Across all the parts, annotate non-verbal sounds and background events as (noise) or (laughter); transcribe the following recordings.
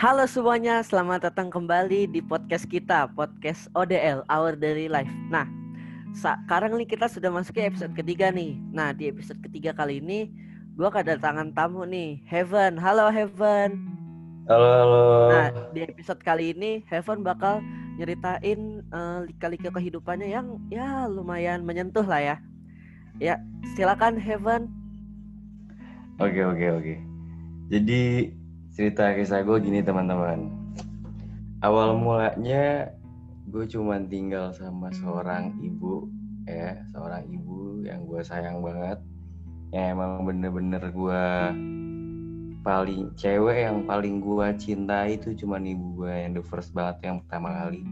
Halo semuanya, selamat datang kembali di podcast kita, podcast ODL, Our Daily Life. Nah, sekarang nih kita sudah masuk ke episode ketiga nih. Nah, di episode ketiga kali ini, gue kedatangan tamu nih, Heaven. Halo Heaven. Halo, halo. Nah, di episode kali ini, Heaven bakal nyeritain uh, lika-lika kehidupannya yang ya lumayan menyentuh lah ya. Ya, silakan Heaven. Oke, oke, oke. Jadi cerita kisah gue gini teman-teman. Awal mulanya gue cuma tinggal sama seorang ibu ya, seorang ibu yang gue sayang banget. Yang emang bener-bener gue paling cewek yang paling gue cintai itu cuma ibu gue yang the first banget yang pertama kali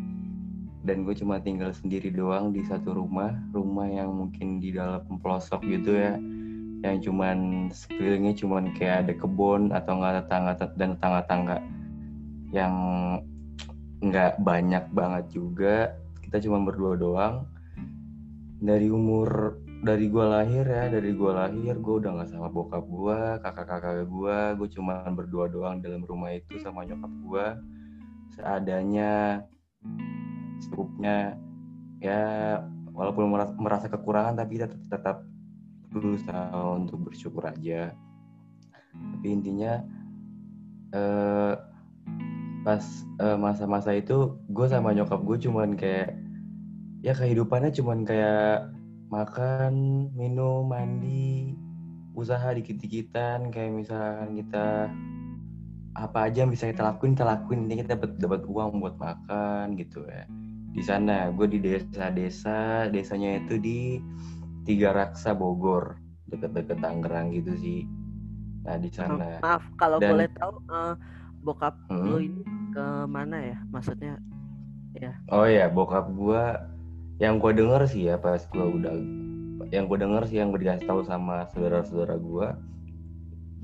dan gue cuma tinggal sendiri doang di satu rumah rumah yang mungkin di dalam pelosok gitu ya yang cuman sekelilingnya cuman kayak ada kebun atau nggak ada tangga dan tangga-tangga yang nggak banyak banget juga. Kita cuma berdua doang. Dari umur dari gue lahir ya dari gue lahir gue udah nggak sama bokap gue kakak-kakak gue gue cuma berdua doang dalam rumah itu sama nyokap gue seadanya secukupnya ya walaupun merasa kekurangan tapi tetap tetap berusaha untuk bersyukur aja. Tapi intinya eh, pas eh, masa-masa itu gue sama nyokap gue cuman kayak ya kehidupannya cuman kayak makan minum mandi usaha dikit-dikitan kayak misalkan kita apa aja yang bisa kita lakuin kita lakuin. Ini kita dapat dapat uang buat makan gitu ya. Di sana gue di desa-desa desanya itu di Tiga Raksa Bogor deket-deket Tangerang gitu sih. Nah di sana. maaf kalau Dan, boleh tahu uh, bokap hmm? lu ini ke mana ya? Maksudnya ya. Oh ya bokap gue yang gue denger sih ya pas gue udah yang gue denger sih yang gue dikasih tahu sama saudara-saudara gue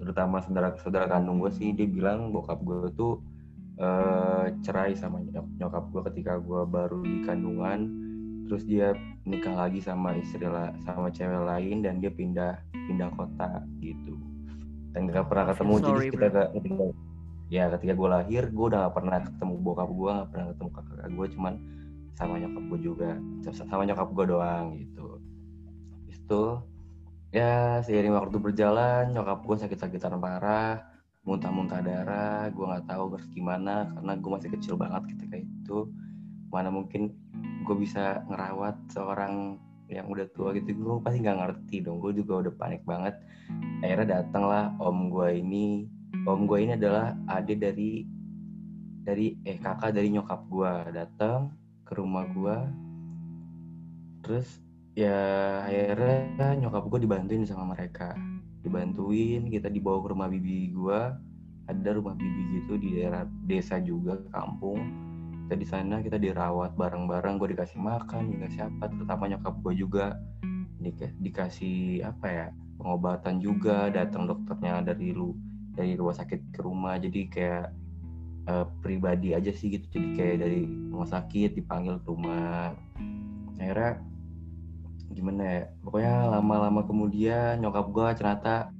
terutama saudara-saudara kandung gue sih dia bilang bokap gue tuh uh, cerai sama nyokap gue ketika gue baru di kandungan terus dia nikah lagi sama istri lah sama cewek lain dan dia pindah pindah kota gitu. Dan gak pernah ketemu Sorry, jadi kita gak ketika ya ketika gue lahir gue udah gak pernah ketemu bokap gue gak pernah ketemu kakak gue cuman sama nyokap gue juga. Sama nyokap gue doang gitu. Itu ya seiring waktu berjalan nyokap gue sakit-sakitan parah muntah-muntah darah gue nggak tahu harus gimana karena gue masih kecil banget ketika itu. Mana mungkin gue bisa ngerawat seorang yang udah tua gitu gue pasti nggak ngerti dong. Gue juga udah panik banget. Akhirnya datang lah om gue ini. Om gue ini adalah adik dari dari eh kakak dari nyokap gue datang ke rumah gue terus ya akhirnya nyokap gue dibantuin sama mereka. Dibantuin kita dibawa ke rumah bibi gue ada rumah bibi gitu di daerah desa juga kampung kita di sana kita dirawat bareng-bareng gue dikasih makan dikasih apa terutama nyokap gue juga. Dik dikasih apa ya pengobatan juga datang dokternya dari lu dari rumah sakit ke rumah. Jadi kayak uh, pribadi aja sih gitu. Jadi kayak dari rumah sakit dipanggil ke rumah. Akhirnya gimana ya pokoknya lama-lama kemudian nyokap gue ternyata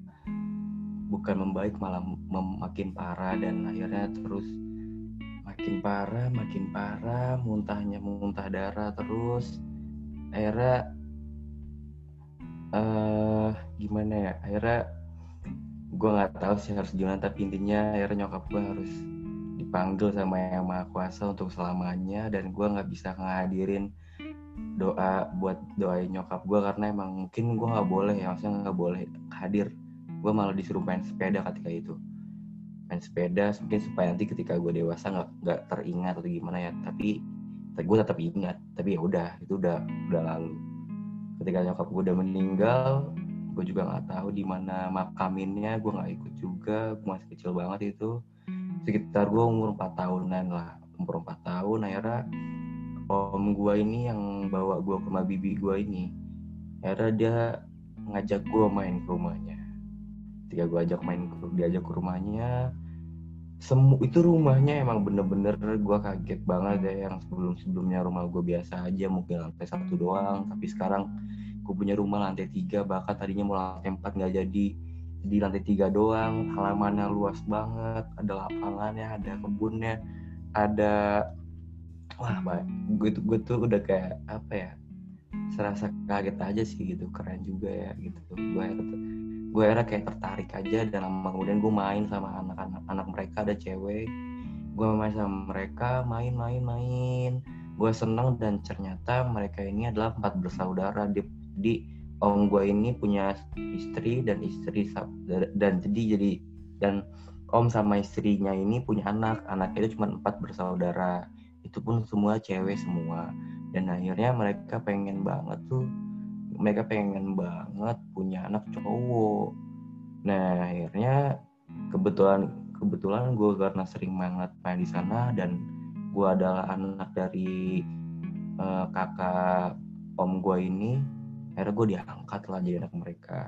bukan membaik malah makin parah. Dan akhirnya terus makin parah makin parah muntahnya muntah darah terus. Akhirnya uh, gimana ya akhirnya gue nggak tahu sih harus gimana tapi intinya akhirnya nyokap gue harus dipanggil sama yang maha kuasa untuk selamanya dan gue nggak bisa ngadirin doa buat doain nyokap gue karena emang mungkin gue nggak boleh ya maksudnya nggak boleh hadir. Gue malah disuruh main sepeda ketika itu main sepeda mungkin supaya nanti ketika gue dewasa nggak nggak teringat atau gimana ya. Tapi gue tetap ingat. Tapi ya udah itu udah udah lalu. Ketika nyokap gue udah meninggal gue juga nggak tahu di mana makaminnya. Gue nggak ikut juga. Gue masih kecil banget itu. Sekitar gue umur 4 tahunan lah. Umur 4 tahun akhirnya om gue ini yang bawa gue ke rumah bibi gue ini. Akhirnya dia ngajak gue main ke rumahnya ketika gue ajak main diajak ke rumahnya semu itu rumahnya emang bener-bener gue kaget banget ya yang sebelum sebelumnya rumah gue biasa aja mungkin lantai satu doang. Tapi sekarang gue punya rumah lantai tiga bahkan tadinya mau lantai empat nggak jadi. Di lantai tiga doang halamannya luas banget ada lapangannya ada kebunnya ada wah gue tuh gue tuh udah kayak apa ya serasa kaget aja sih gitu keren juga ya gitu. Gue gue akhirnya kayak tertarik aja dan lama kemudian gue main sama anak-anak anak mereka ada cewek. Gue main sama mereka main main main. Gue seneng dan ternyata mereka ini adalah empat bersaudara. Di, di om gue ini punya istri dan istri dan jadi jadi dan om sama istrinya ini punya anak. Anaknya itu cuma empat bersaudara. Itu pun semua cewek semua. Dan akhirnya mereka pengen banget tuh mereka pengen banget punya anak cowok. Nah akhirnya kebetulan kebetulan gue karena sering banget main di sana dan gue adalah anak dari uh, kakak om gue ini akhirnya gue diangkat lah jadi anak mereka.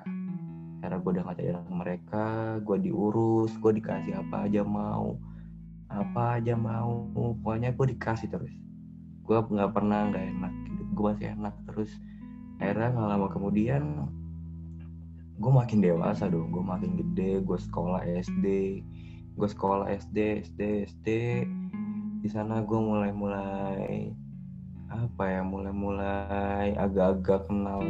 Akhirnya gue diangkat jadi anak mereka gue diurus gue dikasih apa aja mau apa aja mau pokoknya gue dikasih terus. Gue nggak pernah nggak enak gue masih enak terus akhirnya nggak lama kemudian gue makin dewasa dong. Gue makin gede gue sekolah SD gue sekolah SD SD SD di sana gue mulai mulai apa ya mulai mulai agak-agak kenal.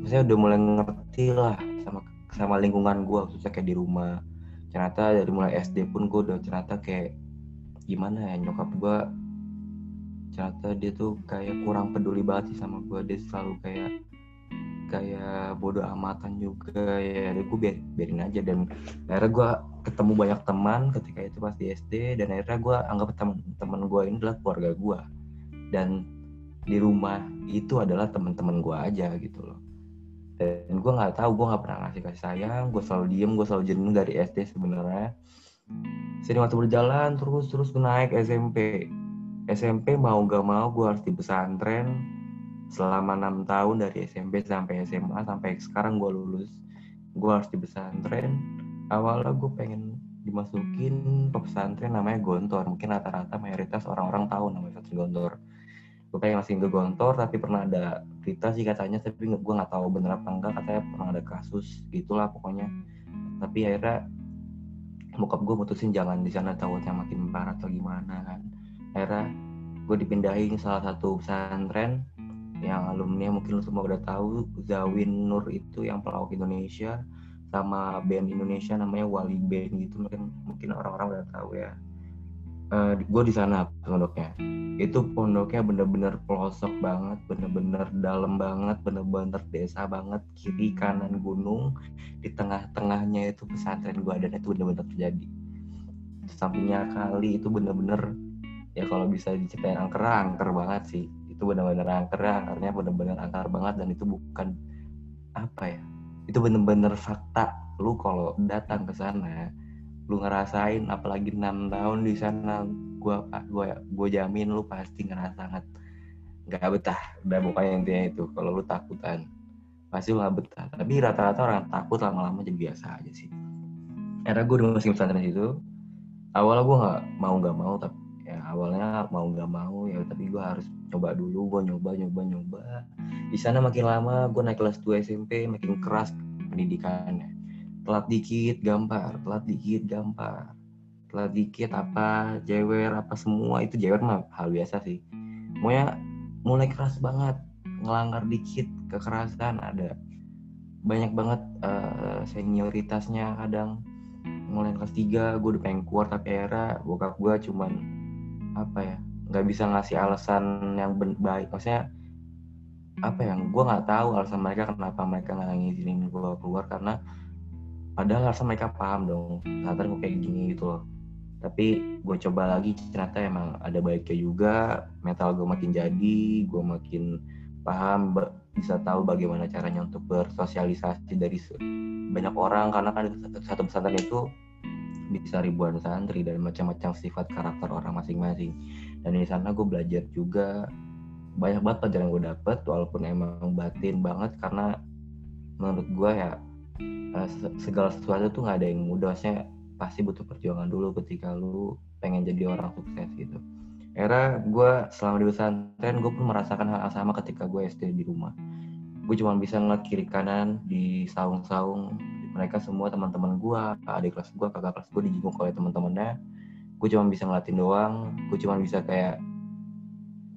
Maksudnya udah mulai ngerti lah sama sama lingkungan gue khususnya kayak di rumah. Ternyata dari mulai SD pun gue udah ternyata kayak gimana ya nyokap gue ternyata dia tuh kayak kurang peduli banget sih sama gue dia selalu kayak kayak bodoh amatan juga. Ya dia gue biar, biarin aja. Dan akhirnya gue ketemu banyak teman ketika itu pas di SD dan akhirnya gue anggap teman-teman gue ini adalah keluarga gue dan di rumah itu adalah teman-teman gue aja gitu loh. Dan gue nggak tahu gue nggak pernah ngasih kasih sayang. Gue selalu diem gue selalu jenuh dari SD sebenarnya. Sering waktu berjalan terus terus naik SMP SMP mau gak mau gue harus di pesantren selama enam tahun dari SMP sampai SMA sampai sekarang gue lulus. Gue harus di pesantren. Awalnya gue pengen dimasukin ke pesantren namanya Gontor. Mungkin rata-rata mayoritas orang-orang tahu namanya pesantren Gontor. Gue pengen masukin ke Gontor tapi pernah ada berita sih katanya tapi gue nggak tahu bener apa enggak katanya pernah ada kasus gitulah pokoknya. Tapi akhirnya bokap gue mutusin jangan di sana takutnya makin parah atau gimana kan akhirnya gue dipindahin salah satu pesantren yang alumni mungkin lu semua udah tahu Zawin Nur itu yang pelawak Indonesia sama band Indonesia namanya Wali Band gitu mungkin mungkin orang-orang udah tahu ya. Uh, eh, gue di sana pondoknya. Itu pondoknya bener-bener pelosok banget bener-bener dalam banget bener-bener desa banget kiri kanan gunung di tengah-tengahnya itu pesantren gue dan itu bener-bener terjadi. Sampingnya kali itu bener-bener ya kalau bisa diceritain angker angker banget sih. Itu benar-benar angker angkernya benar-benar angker banget dan itu bukan apa ya itu benar-benar fakta. Lu kalau datang ke sana lu ngerasain apalagi enam tahun di sana gua gua gua jamin lu pasti ngerasa sangat nggak betah. Udah pokoknya intinya itu kalau lu takutan pasti lu nggak betah. Tapi rata-rata orang takut lama-lama jadi biasa aja sih. Era gue udah masih pesantren itu awalnya gue nggak mau nggak mau tapi mau nggak mau ya tapi gue harus coba dulu gue nyoba nyoba nyoba. Di sana makin lama gue naik kelas 2 SMP makin keras pendidikannya. Telat dikit gampar telat dikit gampar. Telat dikit apa jewer apa semua itu jewer mah hal biasa sih. Maunya mulai keras banget ngelanggar dikit kekerasan ada banyak banget uh, senioritasnya kadang. Mulai kelas 3 gue udah pengen keluar tapi era bokap gue cuman apa ya nggak bisa ngasih alasan yang baik. Maksudnya apa yang gue nggak tahu alasan mereka kenapa mereka nggak ngizinin gue keluar karena padahal alasan mereka paham dong ternyata gue kayak gini gitu loh. Tapi gue coba lagi ternyata emang ada baiknya juga mental gue makin jadi gue makin paham bisa tahu bagaimana caranya untuk bersosialisasi dari banyak orang. Karena kan satu pesantren itu bisa ribuan santri dan macam-macam sifat karakter orang masing-masing. Dan di sana gue belajar juga banyak banget pelajaran gue dapet walaupun emang batin banget karena menurut gue ya eh, segala sesuatu tuh nggak ada yang mudah. Maksudnya pasti butuh perjuangan dulu ketika lu pengen jadi orang sukses gitu. Era gue selama di pesantren gue pun merasakan hal yang sama ketika gue SD di rumah. Gue cuma bisa ngeliat kiri kanan di saung-saung mereka semua teman-teman gue adik kelas gue kakak kelas gue dijenguk oleh teman-temannya. Gue cuma bisa ngelatin doang gue cuma bisa kayak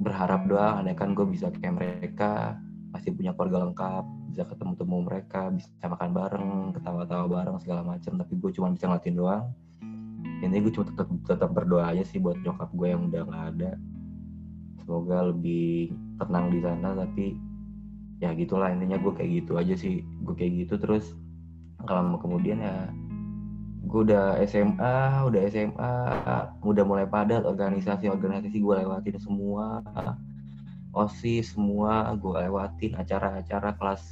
berharap doang andai kan gue bisa kayak mereka masih punya keluarga lengkap bisa ketemu temu mereka bisa makan bareng ketawa-tawa bareng segala macam tapi gue cuma bisa ngelatin doang. Ini gue cuma tetap tetap berdoa aja sih buat nyokap gue yang udah nggak ada. Semoga lebih tenang di sana tapi ya gitulah intinya gue kayak gitu aja sih. Gue kayak gitu terus kalau kemudian ya gue udah SMA udah SMA udah mulai padat organisasi organisasi gue lewatin semua. Osis semua gue lewatin acara-acara kelas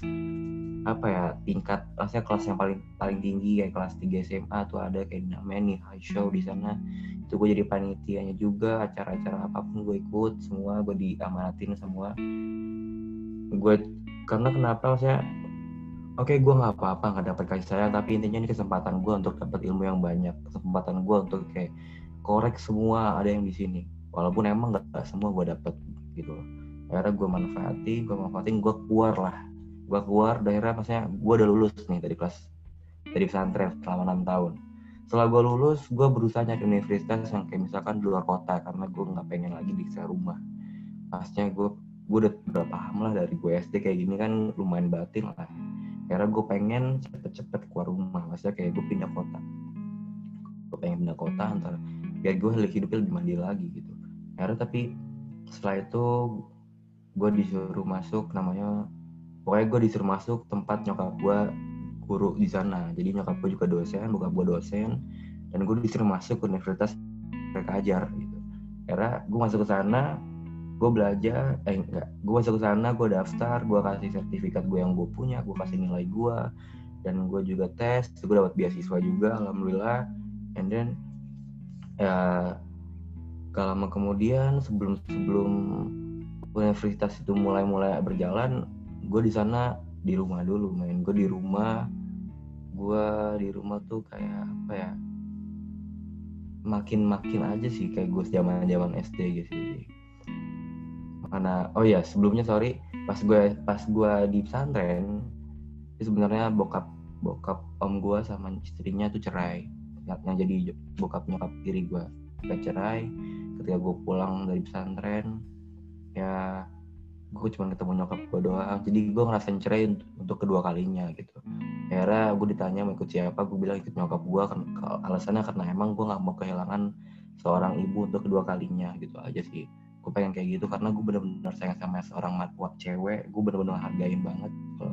apa ya tingkat kelasnya kelas yang paling paling tinggi kayak kelas 3 SMA tuh ada kayak namanya nih high show di sana. Itu gue jadi panitianya juga acara-acara apa pun gue ikut semua gue diamanatin semua. Gue karena kenapa maksudnya oke okay, gue nggak apa-apa nggak dapat kasih sayang tapi intinya ini kesempatan gue untuk dapat ilmu yang banyak. Kesempatan gue untuk kayak korek semua ada yang di sini. Walaupun emang nggak semua gue dapet gitu loh. Akhirnya gue manfaati gue manfaatin gue keluar lah. Gue keluar daerah maksudnya gue udah lulus nih dari kelas dari pesantren selama enam tahun. Setelah gue lulus gue berusaha nyari universitas yang kayak misalkan di luar kota karena gue nggak pengen lagi di rumah. Pasnya gue gue udah, udah paham lah dari gue SD kayak gini kan lumayan batin lah karena gue pengen cepet-cepet keluar rumah maksudnya kayak gue pindah kota. Gue pengen pindah kota antara biar gue hidupnya lebih mandiri lagi gitu. Karena tapi setelah itu gue disuruh masuk namanya pokoknya gue disuruh masuk tempat nyokap gue guru di sana. Jadi nyokap gue juga dosen bukan gue dosen dan gue disuruh masuk ke universitas mereka ajar gitu. Karena gue masuk ke sana gue belajar eh enggak. Gue masuk ke sana gue daftar gue kasih sertifikat gue yang gue punya gue kasih nilai gue dan gue juga tes gue dapat beasiswa juga alhamdulillah. And then ya kalau kemudian sebelum sebelum universitas itu mulai-mulai berjalan gue di sana di rumah dulu main gue di rumah gue di rumah tuh kayak apa ya makin makin aja sih kayak gue zaman zaman SD gitu sih karena oh ya sebelumnya sorry pas gue pas gue di pesantren sebenarnya bokap bokap om gue sama istrinya tuh cerai. Yang jadi bokap nyokap diri gue kita cerai. Ketika gue pulang dari pesantren ya gue cuma ketemu nyokap gue doang. Jadi gue ngerasain cerai untuk kedua kalinya gitu. Akhirnya gue ditanya mau ikut siapa gue bilang ikut nyokap gue kan alasannya karena emang gue nggak mau kehilangan seorang ibu untuk kedua kalinya gitu aja sih gue pengen kayak gitu karena gue bener-bener sayang sama seorang matwat cewek. Gue bener-bener hargain banget gitu.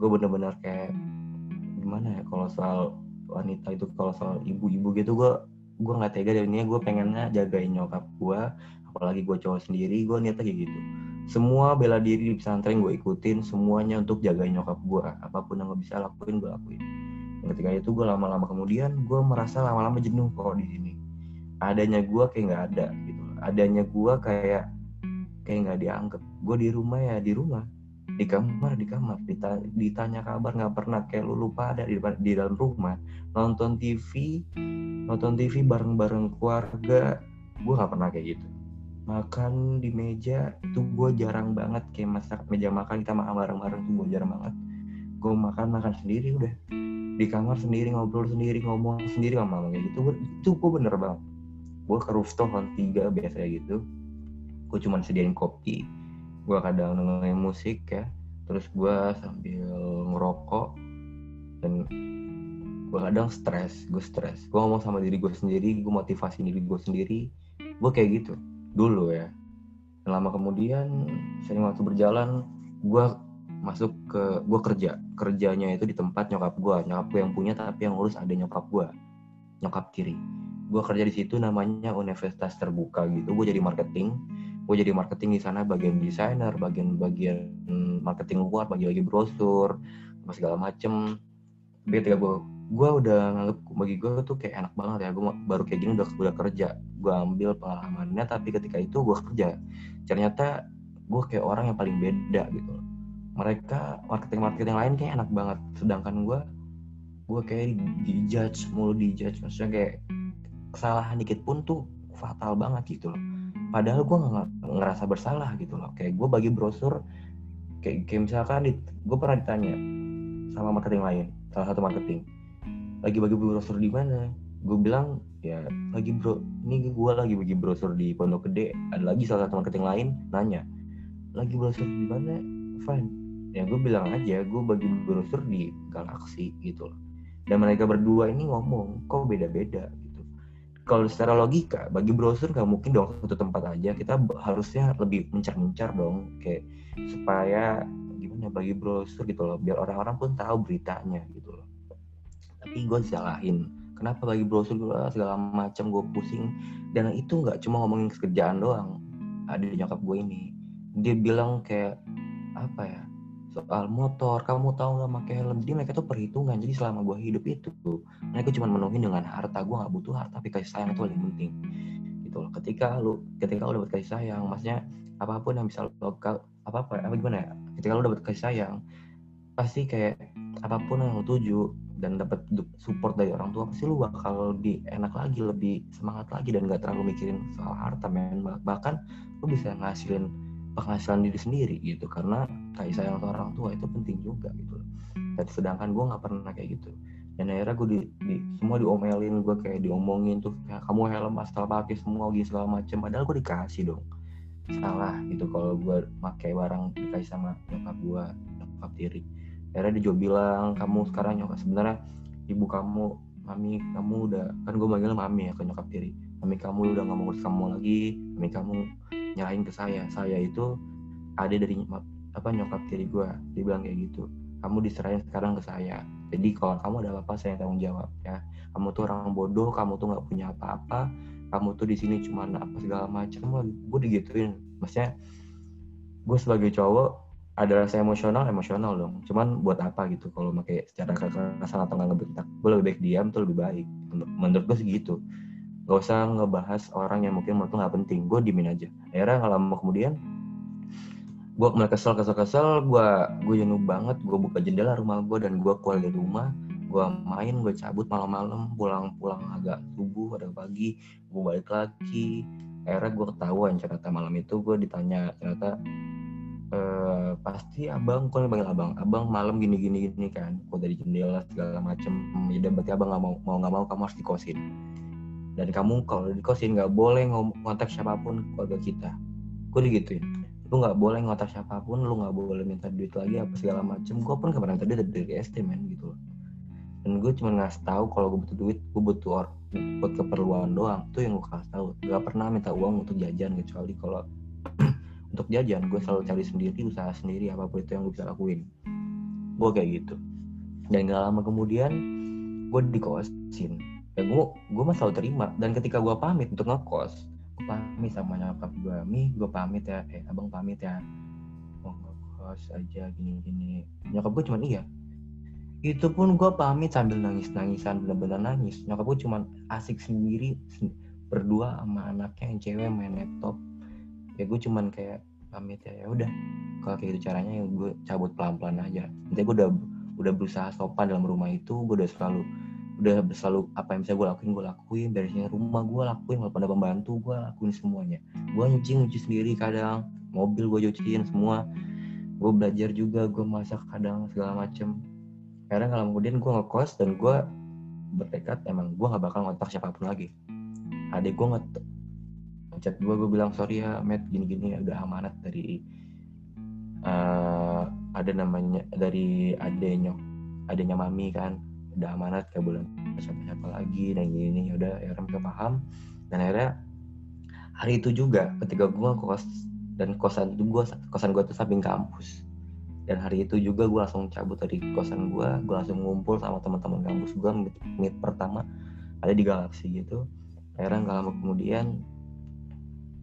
gue bener-bener kayak gimana ya kalau soal wanita itu kalau soal ibu-ibu gitu gue gue nggak tega ini gue pengennya jagain nyokap gue apalagi gue cowok sendiri gue niatnya kayak gitu. Semua bela diri di pesantren gue ikutin semuanya untuk jagain nyokap gue apa pun yang gue bisa lakuin gue lakuin. Ketika itu gue lama-lama kemudian gue merasa lama-lama jenuh kok di sini. Adanya gue kayak nggak ada adanya gue kayak kayak nggak dianggap. Gue di rumah ya di rumah. Di kamar di kamar. Ditanya, ditanya kabar nggak pernah. Kayak lu lupa ada di, di dalam rumah. Nonton TV nonton TV bareng-bareng keluarga. Gue nggak pernah kayak gitu. Makan di meja itu gue jarang banget. Kayak masak meja makan kita makan bareng-bareng tuh gue jarang banget. Gue makan makan sendiri udah. Di kamar sendiri ngobrol sendiri ngomong sendiri sama mama kayak gitu. Itu gue bener banget gue ke rooftop kan tiga biasanya gitu. Gue cuma sediain kopi gue kadang dengerin musik ya. Terus gue sambil ngerokok dan gue kadang stres gue stres. Gue ngomong sama diri gue sendiri gue motivasi diri gue sendiri. Gue kayak gitu dulu ya. Dan lama kemudian sering waktu berjalan gue masuk ke gue kerja. Kerjanya itu di tempat nyokap gue nyokap gue yang punya tapi yang ngurus ada nyokap gue nyokap kiri gue kerja di situ namanya universitas terbuka gitu. Gue jadi marketing. Gue jadi marketing di sana bagian desainer bagian bagian marketing luar bagi bagi brosur segala macem. Ketika gue gue udah nganggep bagi gue tuh kayak enak banget ya. Gue baru kayak gini udah udah kerja. Gue ambil pengalamannya tapi ketika itu gue kerja. Ternyata gue kayak orang yang paling beda gitu. Mereka marketing marketing lain kayak enak banget. Sedangkan gue gue kayak dijudge mulu dijudge maksudnya kayak kesalahan dikit pun tuh fatal banget gitu loh. Padahal gue nggak ngerasa bersalah gitu loh. Kayak gue bagi brosur kayak, kayak misalkan gue pernah ditanya sama marketing lain salah satu marketing lagi bagi brosur di mana? Gue bilang ya lagi bro ini gue lagi bagi brosur di Pondok Gede. Ada lagi salah satu marketing lain nanya lagi brosur di mana fine ya gue bilang aja gue bagi brosur di Galaxy gitu loh. Dan mereka berdua ini ngomong kok beda-beda kalau secara logika bagi brosur nggak mungkin dong satu tempat aja. Kita harusnya lebih mencar-mencar dong kayak supaya gimana bagi brosur gitu loh biar orang-orang pun tahu beritanya gitu loh. Tapi gue disalahin. Kenapa bagi brosur gue segala macam gue pusing? Dan itu nggak cuma ngomongin kerjaan doang ada nyokap gue ini. Dia bilang kayak apa ya soal motor. Kamu tahu nggak pakai helm? Jadi mereka tuh perhitungan. Jadi selama gue hidup itu mereka cuma menuhin dengan harta gue nggak butuh harta tapi kasih sayang itu paling penting. Gitu loh. Ketika lu ketika lu dapat kasih sayang maksudnya apa pun yang bisa lo apa apa apa gimana ya? Ketika lu dapat kasih sayang pasti kayak apa pun yang lo tuju dan dapat support dari orang tua pasti lu bakal lebih enak lagi lebih semangat lagi dan gak terlalu mikirin soal harta men. Bahkan lu bisa ngasilin penghasilan diri sendiri gitu karena kasih sayang orang tua itu penting juga gitu. Dan sedangkan gue nggak pernah kayak gitu. Dan akhirnya gue di, di semua diomelin gue kayak diomongin tuh kayak kamu helm asal pakai semua gitu segala macem. Padahal gue dikasih dong. Salah gitu kalau gue pakai barang dikasih sama nyokap gue nyokap tiri. Akhirnya dia juga bilang kamu sekarang nyokap sebenarnya ibu kamu mami kamu udah kan gue manggil mami ya ke nyokap tiri. Mami kamu udah nggak mau ngurus kamu lagi. Mami kamu nyerahin ke saya. Saya itu ada dari apa nyokap tiri gue dia bilang kayak gitu kamu diserahin sekarang ke saya. Jadi kalau kamu ada apa-apa saya tanggung jawab ya. Kamu tuh orang bodoh kamu tuh nggak punya apa-apa kamu tuh di sini cuma apa segala macam gue digituin. Maksudnya gue sebagai cowok ada rasa emosional emosional dong. Cuman buat apa gitu kalau pakai secara kekerasan atau nggak ngebentak? Gue lebih baik diam tuh lebih baik. Menurut gue segitu gak usah ngebahas orang yang mungkin menurut nggak penting. Gue dimin aja. Akhirnya nggak lama kemudian gue mulai kesel kesel kesel gue gue jenuh banget gue buka jendela rumah gue dan gue keluar dari rumah gue main gue cabut malam-malam pulang-pulang agak subuh ada pagi gue balik lagi. Akhirnya gue ketahuan ternyata malam itu gue ditanya ternyata Uh, pasti abang kok panggil abang? Abang malam gini gini gini kan kok dari jendela segala macem. Ya berarti abang nggak mau mau nggak mau kamu harus dikosin dan kamu kalau dikosin nggak boleh ngontak siapa pun keluarga kita. Gue digituin. Lu nggak boleh ngontak siapa pun lu nggak boleh minta duit lagi apa segala macem. Gue pun kemarin tadi dari SD men gitu loh. Dan gue cuma ngasih tahu kalau gue butuh duit gue butuh or buat keperluan doang. Itu yang gue kasih tahu. Gak pernah minta uang untuk jajan kecuali kalau (clears throat) untuk jajan. Gue selalu cari sendiri usaha sendiri apa pun itu yang gue bisa lakuin. Gue kayak gitu. Dan gak lama kemudian gue dikosin ya gue gue mah selalu terima. Dan ketika gue pamit untuk ngekos gue pamit sama nyokap gue mi gue pamit ya. Eh abang pamit ya. Mau ngekos aja gini gini nyokap gue cuman iya. Itu pun gue pamit sambil nangis nangisan bener-bener nangis. Nyokap gue cuman asik sendiri berdua sama anaknya yang cewek main laptop. Ya gue cuman kayak pamit ya ya udah. Kalau kayak gitu caranya ya gue cabut pelan pelan aja. Nanti gue udah udah berusaha sopan dalam rumah itu gue udah selalu udah selalu apa yang bisa gue lakuin gue lakuin. Beresin rumah gue lakuin walaupun ada pembantu gue lakuin semuanya. Gue nyuci nyuci sendiri kadang. Mobil gue cuciin semua. Gue belajar juga gue masak kadang segala macem. Karena kalau kemudian gue ngekos dan gue bertekad emang gue gak bakal ngontak siapa pun lagi. Adik gue chat gue gue bilang sorry ya Matt gini-gini udah amanat dari uh, ada namanya dari adenya adanya mami kan udah amanat ke bulan siapa-siapa lagi dan gini udah ya mereka paham. Dan akhirnya hari itu juga ketika gue kos dan kosan itu gue kosan gue tuh samping kampus. Dan hari itu juga gue langsung cabut dari kosan gue gue langsung ngumpul sama teman-teman kampus gue meet, meet pertama ada di galaksi gitu. Akhirnya nggak lama kemudian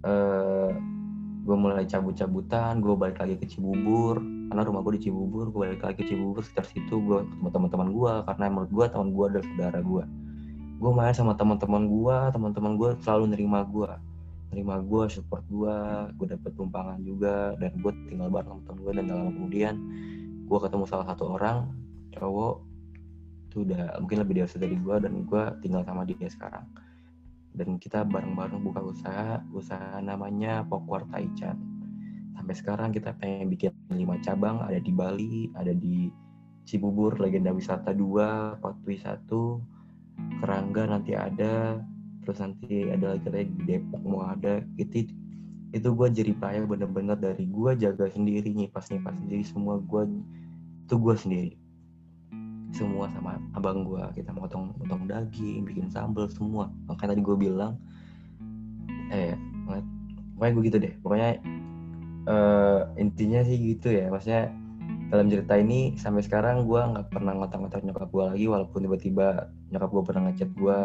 uh, eh, gue mulai cabut-cabutan gue balik lagi ke Cibubur karena rumah gue di Cibubur gue balik lagi ke Cibubur sekitar situ gue ketemu teman-teman gue karena menurut gue teman gue adalah saudara gue gue main sama teman-teman gue teman-teman gue selalu nerima gue nerima gue support gue gue dapet tumpangan juga dan gue tinggal bareng teman gue dan dalam kemudian gue ketemu salah satu orang cowok itu udah mungkin lebih dewasa dari gue dan gue tinggal sama dia sekarang. Dan kita bareng-bareng buka usaha usaha namanya Pokwar Taichan sampai sekarang kita pengen bikin lima cabang ada di Bali ada di Cibubur legenda wisata 2 Patwi 1 Kerangga nanti ada terus nanti ada lagi lagi di Depok mau ada. Itu itu gue jadi payah bener-bener dari gue jaga sendiri nyipas nyipas sendiri semua gue itu gue sendiri. Semua sama abang gue kita motong motong daging bikin sambal semua. Makanya tadi gue bilang eh pokoknya gue gitu deh. Pokoknya uh, intinya sih gitu ya. Maksudnya dalam cerita ini sampai sekarang gue nggak pernah ngotak-ngotak nyokap gue lagi walaupun tiba-tiba nyokap gue pernah ngechat gue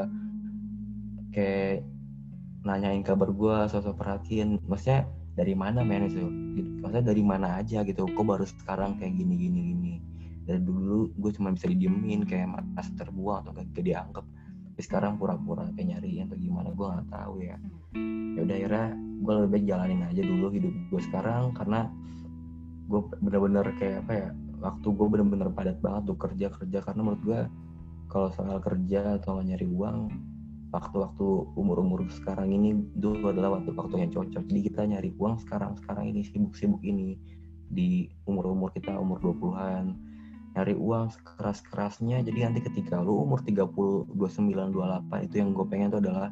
kayak nanyain kabar gue sosok perhatian. Maksudnya dari mana men itu maksudnya dari mana aja gitu. Kok baru sekarang kayak gini gini gini? Dari dulu gue cuma bisa didiemin kayak merasa terbuang atau gak dianggap tapi sekarang pura-pura kayak nyariin atau gimana gue nggak tahu ya. Ya udah akhirnya gue lebih baik jalanin aja dulu hidup gue sekarang karena gue bener-bener kayak apa ya waktu gue bener-bener padat banget tuh kerja kerja karena menurut gue kalau soal kerja atau nyari uang waktu-waktu umur-umur sekarang ini itu adalah waktu-waktu yang cocok. Jadi kita nyari uang sekarang sekarang ini sibuk-sibuk ini di umur-umur kita umur 20-an nyari uang keras-kerasnya jadi nanti ketika lu umur 30 29 28 itu yang gue pengen itu adalah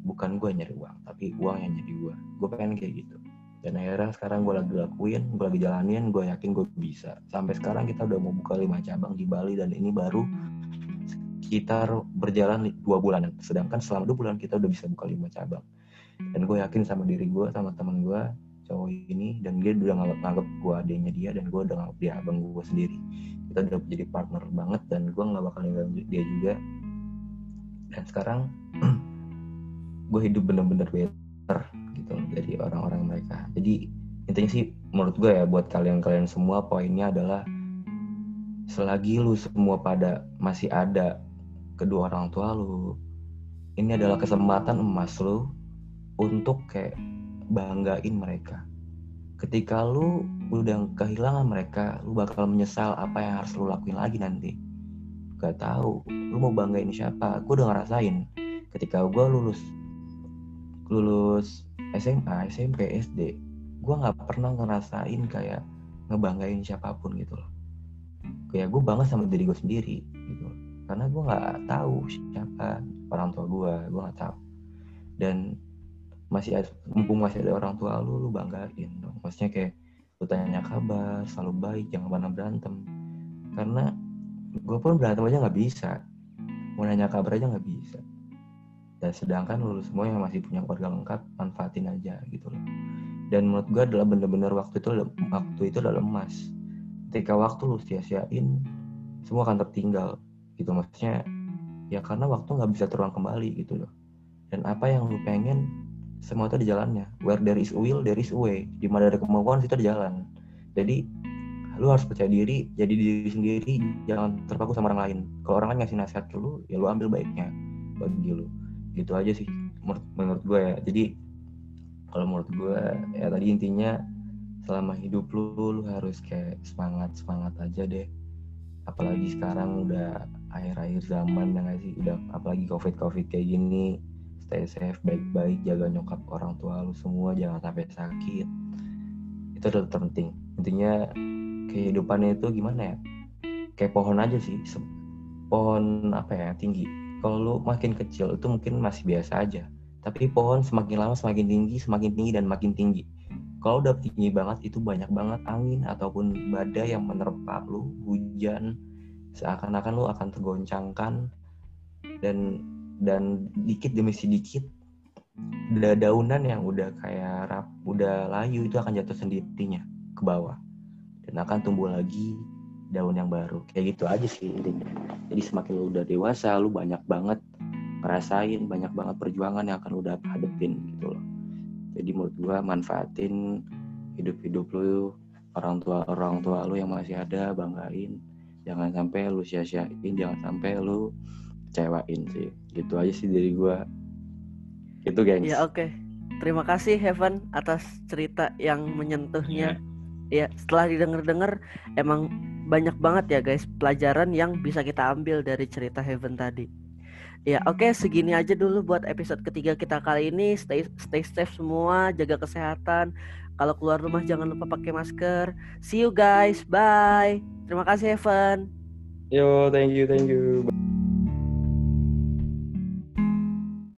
bukan gue nyari uang tapi uang yang nyari gue gue pengen kayak gitu. Dan akhirnya sekarang gue lagi lakuin gue lagi jalanin gue yakin gue bisa. Sampai sekarang kita udah mau buka lima cabang di Bali dan ini baru sekitar berjalan dua bulan sedangkan selama dua bulan kita udah bisa buka lima cabang. Dan gue yakin sama diri gue sama teman gue cowok ini dan dia udah nganggap nganggap gue adanya dia dan gue udah nganggap dia abang gue sendiri kita udah jadi partner banget dan gue nggak bakal ninggalin dia juga. Dan sekarang (clears throat) gue hidup bener-bener better gitu dari orang-orang mereka. Jadi intinya sih menurut gue ya buat kalian-kalian semua poinnya adalah selagi lu semua pada masih ada kedua orang tua lu ini adalah kesempatan emas lu untuk kayak banggain mereka. Ketika lu udah kehilangan mereka lu bakal menyesal apa yang harus lu lakuin lagi nanti gak tahu lu mau banggain siapa gue udah ngerasain ketika gue lulus lulus SMA, SMP, SD, gue nggak pernah ngerasain kayak ngebanggain siapa pun gitu loh. Kayak gue bangga sama diri gue sendiri gitu. Karena gue nggak tahu siapa orang tua gue, gue nggak tahu. Dan masih ada, mumpung masih ada orang tua lu, lu banggain dong. Maksudnya kayak lu tanya kabar, selalu baik, jangan pernah berantem. Karena gue pun berantem aja nggak bisa. Mau nanya kabar aja nggak bisa. Dan sedangkan lu semua yang masih punya keluarga lengkap manfaatin aja gitu loh. Dan menurut gue adalah bener-bener waktu itu waktu itu adalah emas ketika waktu lu sia-siain semua akan tertinggal gitu. Maksudnya ya karena waktu nggak bisa terulang kembali gitu loh. Dan apa yang lu pengen semua itu di jalannya. Where there is will there is way. Di mana ada kemauan situ ada jalan. Jadi lu harus percaya diri jadi diri sendiri jangan terpaku sama orang lain. Kalau orang lain ngasih nasihat ke lu ya lu ambil baiknya bagi lu. Gitu aja sih menurut, menurut gue. Ya jadi kalau menurut gue ya tadi intinya selama hidup lu lu harus kayak semangat semangat aja deh. Apalagi sekarang udah akhir-akhir zaman yang sih? Udah apalagi covid covid kayak gini stay safe baik-baik jaga nyokap orang tua lu semua jangan sampai sakit. Itu adalah terpenting. Intinya kehidupannya itu gimana ya? Kayak pohon aja sih pohon apa ya tinggi. Kalau lu makin kecil itu mungkin masih biasa aja. Tapi pohon semakin lama semakin tinggi semakin tinggi dan makin tinggi. Kalau udah tinggi banget itu banyak banget angin ataupun badai yang menerpa lu hujan seakan-akan lu akan tergoncangkan. Dan dan dikit demi sedikit ada daunan yang udah kayak rap, udah layu itu akan jatuh sendirinya ke bawah. Dan akan tumbuh lagi daun yang baru. Kayak gitu aja sih intinya. Jadi semakin lu udah dewasa lu banyak banget ngerasain banyak banget perjuangan yang akan lu udah hadepin gitu loh. Jadi menurut gua manfaatin hidup-hidup lu orang tua orang tua lu yang masih ada banggain. Jangan sampai lu sia-siain jangan sampai lu kecewain sih gitu aja sih dari gua itu gengs ya oke okay. terima kasih Heaven atas cerita yang menyentuhnya yeah ya setelah didengar-dengar emang banyak banget ya guys pelajaran yang bisa kita ambil dari cerita Heaven tadi. Ya oke okay, segini aja dulu buat episode ketiga kita kali ini. Stay stay safe semua, jaga kesehatan. Kalau keluar rumah jangan lupa pakai masker. See you guys, bye. Terima kasih Heaven. Yo, thank you, thank you.